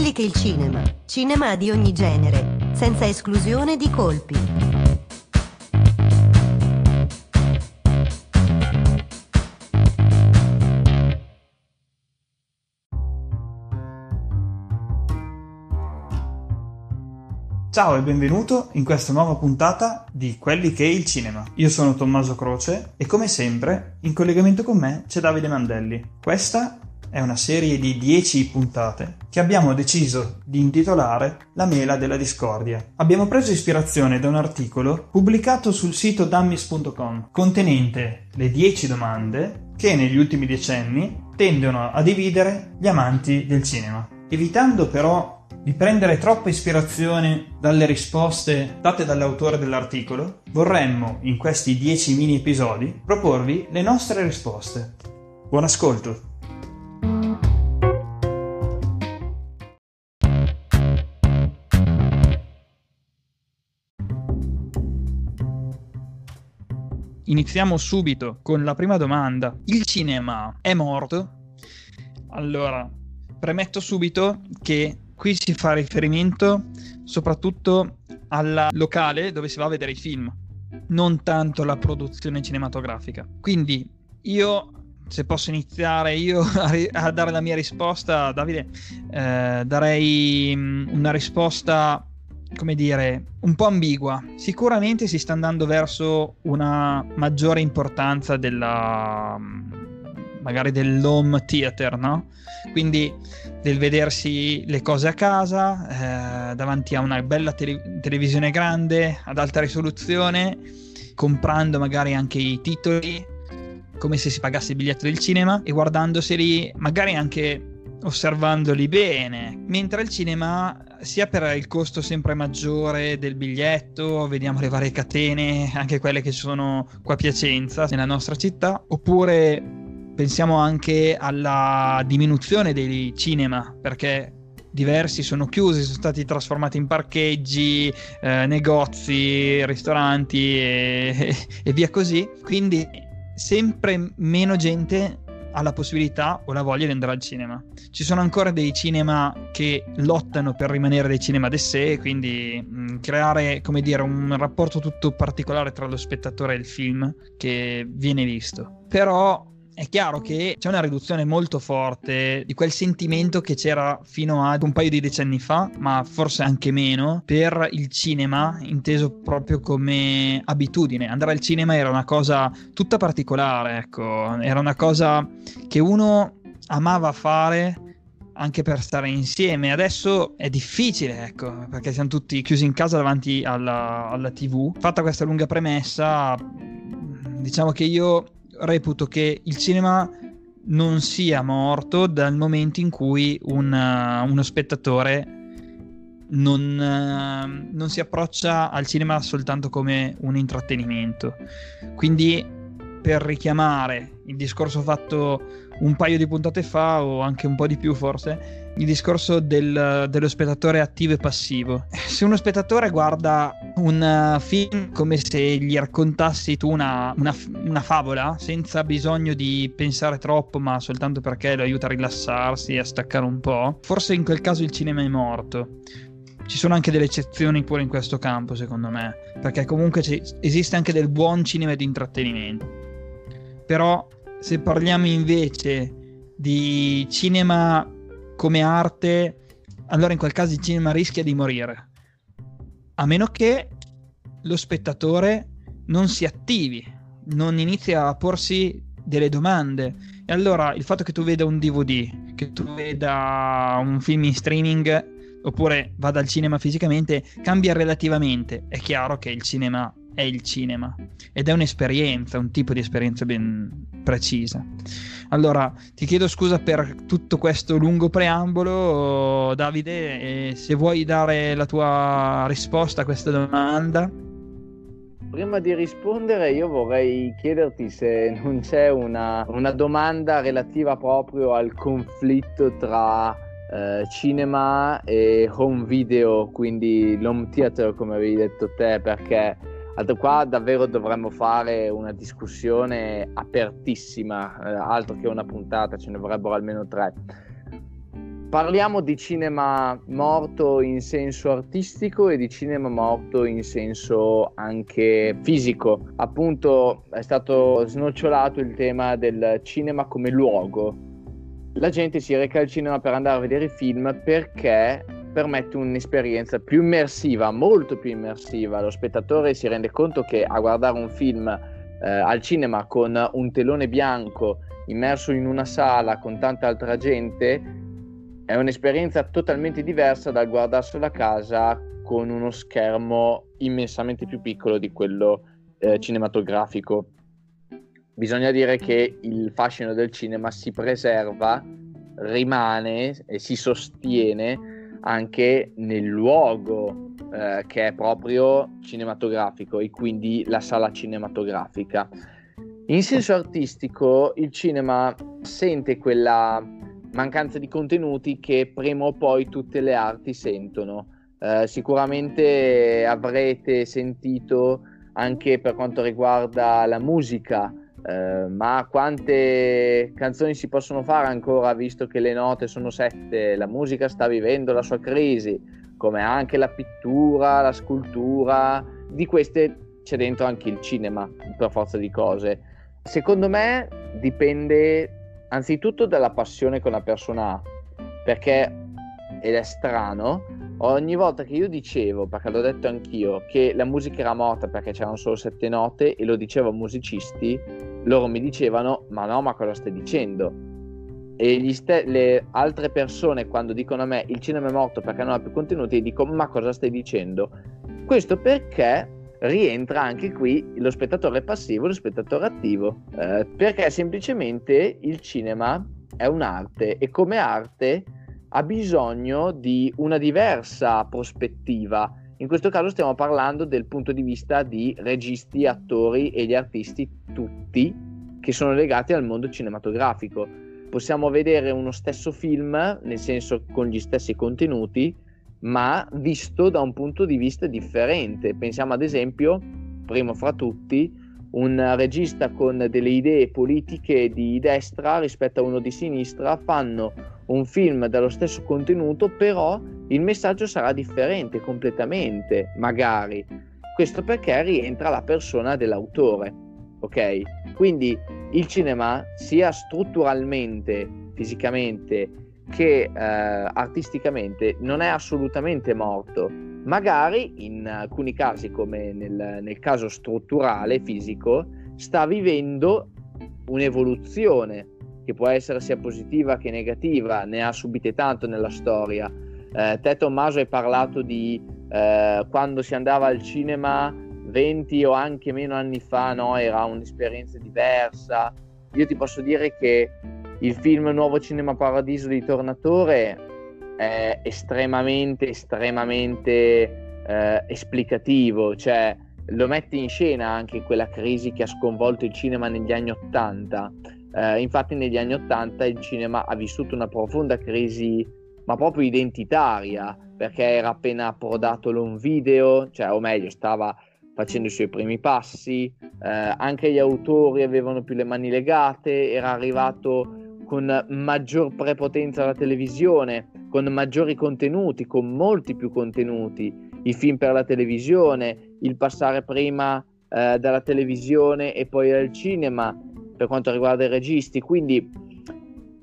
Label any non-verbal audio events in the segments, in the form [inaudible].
Quelli che il cinema, cinema di ogni genere, senza esclusione di colpi. Ciao e benvenuto in questa nuova puntata di Quelli che è il cinema. Io sono Tommaso Croce e come sempre in collegamento con me c'è Davide Mandelli. Questa è una serie di 10 puntate che abbiamo deciso di intitolare La mela della discordia. Abbiamo preso ispirazione da un articolo pubblicato sul sito dummies.com contenente le 10 domande che negli ultimi decenni tendono a dividere gli amanti del cinema. Evitando però di prendere troppa ispirazione dalle risposte date dall'autore dell'articolo, vorremmo in questi 10 mini episodi proporvi le nostre risposte. Buon ascolto! Iniziamo subito con la prima domanda. Il cinema è morto? Allora, premetto subito che qui si fa riferimento soprattutto al locale dove si va a vedere i film, non tanto alla produzione cinematografica. Quindi io, se posso iniziare io [laughs] a, a dare la mia risposta, Davide, eh, darei mm, una risposta come dire, un po' ambigua. Sicuramente si sta andando verso una maggiore importanza della magari dell'home theater, no? Quindi del vedersi le cose a casa, eh, davanti a una bella tele- televisione grande, ad alta risoluzione, comprando magari anche i titoli, come se si pagasse il biglietto del cinema e guardandoseli magari anche osservandoli bene, mentre al cinema sia per il costo sempre maggiore del biglietto, vediamo le varie catene, anche quelle che sono qua a Piacenza, nella nostra città, oppure pensiamo anche alla diminuzione dei cinema, perché diversi sono chiusi, sono stati trasformati in parcheggi, eh, negozi, ristoranti e, [laughs] e via così. Quindi sempre meno gente ha la possibilità o la voglia di andare al cinema. Ci sono ancora dei cinema che lottano per rimanere dei cinema de sé, quindi mh, mm, creare, come dire, un rapporto tutto particolare tra lo spettatore e il film che viene visto. Però è chiaro che c'è una riduzione molto forte di quel sentimento che c'era fino a un paio di decenni fa, ma forse anche meno, per il cinema, inteso proprio come abitudine. Andare al cinema era una cosa tutta particolare, ecco, era una cosa che uno amava fare anche per stare insieme. Adesso è difficile, ecco, perché siamo tutti chiusi in casa davanti alla, alla TV. Fatta questa lunga premessa, diciamo che io reputo che il cinema non sia morto dal momento in cui un, uh, uno spettatore non, uh, non, si approccia al cinema soltanto come un intrattenimento. Quindi, per richiamare il discorso fatto un paio di puntate fa, o anche un po' di più forse, il discorso del, dello spettatore attivo e passivo. [laughs] Se uno spettatore guarda un uh, film come se gli raccontassi tu una, una, una, favola, senza bisogno di pensare troppo, ma soltanto perché lo aiuta a rilassarsi, a staccare un po', forse in quel caso il cinema è morto. Ci sono anche delle eccezioni pure in questo campo, secondo me, perché comunque esiste anche del buon cinema di intrattenimento. Però se parliamo invece di cinema come arte, allora in quel caso il cinema rischia di morire. A meno che lo spettatore non si attivi, non inizi a porsi delle domande. E allora il fatto che tu veda un DVD, che tu veda un film in streaming, oppure vada al cinema fisicamente, cambia relativamente. È chiaro che il cinema è il cinema ed è un'esperienza, un tipo di esperienza ben precisa. Allora, ti chiedo scusa per tutto questo lungo preambolo, Davide, se vuoi dare la tua risposta a questa domanda. Prima di rispondere io vorrei chiederti se non c'è una, una domanda relativa proprio al conflitto tra eh, cinema e home video, quindi l'home theater come avevi detto te, perché qua davvero dovremmo fare una discussione apertissima, eh, altro che una puntata, ce ne vorrebbero almeno tre. parliamo di cinema morto in senso artistico e di cinema morto in senso anche fisico. Appunto è stato snocciolato il tema del cinema come luogo. La gente si reca al cinema per andare a vedere film perché permette un'esperienza più immersiva, molto più immersiva. Lo spettatore si rende conto che a guardare un film eh, al cinema con un telone bianco immerso in una sala con tanta altra gente è un'esperienza totalmente diversa dal guardarselo a casa con uno schermo immensamente più piccolo di quello eh, cinematografico. Bisogna dire che il fascino del cinema si preserva, rimane e si sostiene anche nel luogo eh, che è proprio cinematografico e quindi la sala cinematografica. In senso artistico il cinema sente quella mancanza di contenuti che prima o poi tutte le arti sentono. Eh, sicuramente avrete sentito anche per quanto riguarda la musica, eh, ma quante canzoni si possono fare ancora visto che le note sono sette, la musica sta vivendo la sua crisi, come anche la pittura, la scultura, di queste c'è dentro anche il cinema per forza di cose. Secondo me dipende anzitutto dalla passione che una persona ha, perché, ed è strano, ogni volta che io dicevo, perché l'ho detto anch'io, che la musica era morta perché c'erano solo sette note e lo dicevo a musicisti, loro mi dicevano, ma no, ma cosa stai dicendo? E st- le altre persone quando dicono a me il cinema è morto perché non ha più contenuti, dico ma cosa stai dicendo? Questo perché rientra anche qui lo spettatore passivo e lo spettatore attivo, eh, perché semplicemente il cinema è un'arte e come arte ha bisogno di una diversa prospettiva. In questo caso stiamo parlando del punto di vista di registi, attori e gli artisti tutti che sono legati al mondo cinematografico. Possiamo vedere uno stesso film, nel senso con gli stessi contenuti, ma visto da un punto di vista differente. Pensiamo ad esempio, primo fra tutti, un regista con delle idee politiche di destra rispetto a uno di sinistra fanno un film dallo stesso contenuto, però il messaggio sarà differente completamente, magari. Questo perché rientra la persona dell'autore, ok? Quindi il cinema sia strutturalmente, fisicamente che eh, artisticamente non è assolutamente morto. Magari in alcuni casi, come nel, nel caso strutturale, fisico, sta vivendo un'evoluzione che può essere sia positiva che negativa, ne ha subite tanto nella storia. Eh, te Tommaso hai parlato di eh, quando si andava al cinema 20 o anche meno anni fa, no? era un'esperienza diversa. Io ti posso dire che il film Nuovo Cinema Paradiso di Tornatore è estremamente, estremamente eh, esplicativo, cioè lo mette in scena anche quella crisi che ha sconvolto il cinema negli anni Ottanta. Eh, infatti negli anni Ottanta il cinema ha vissuto una profonda crisi, ma proprio identitaria, perché era appena approdato l'on video, cioè, o meglio, stava facendo i suoi primi passi, eh, anche gli autori avevano più le mani legate, era arrivato con maggior prepotenza alla televisione, con maggiori contenuti, con molti più contenuti, i film per la televisione, il passare prima eh, dalla televisione e poi al cinema per quanto riguarda i registi. Quindi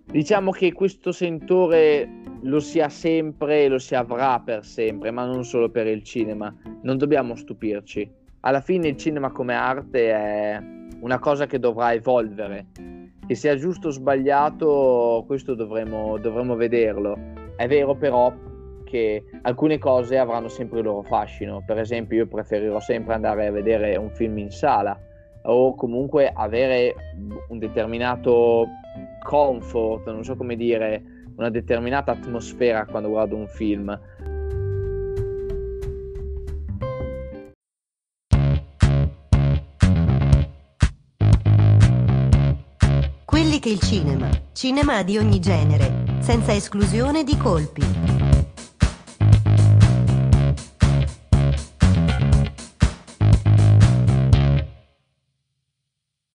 diciamo che questo sentore lo si ha sempre e lo si avrà per sempre, ma non solo per il cinema. Non dobbiamo stupirci. Alla fine il cinema come arte è una cosa che dovrà evolvere che sia giusto o sbagliato, questo dovremo, dovremo vederlo. È vero però che alcune cose avranno sempre il loro fascino. Per esempio, io preferirò sempre andare a vedere un film in sala o comunque avere un determinato comfort, non so come dire, una determinata atmosfera quando guardo un film. Che il cinema, cinema di ogni genere, senza esclusione di colpi.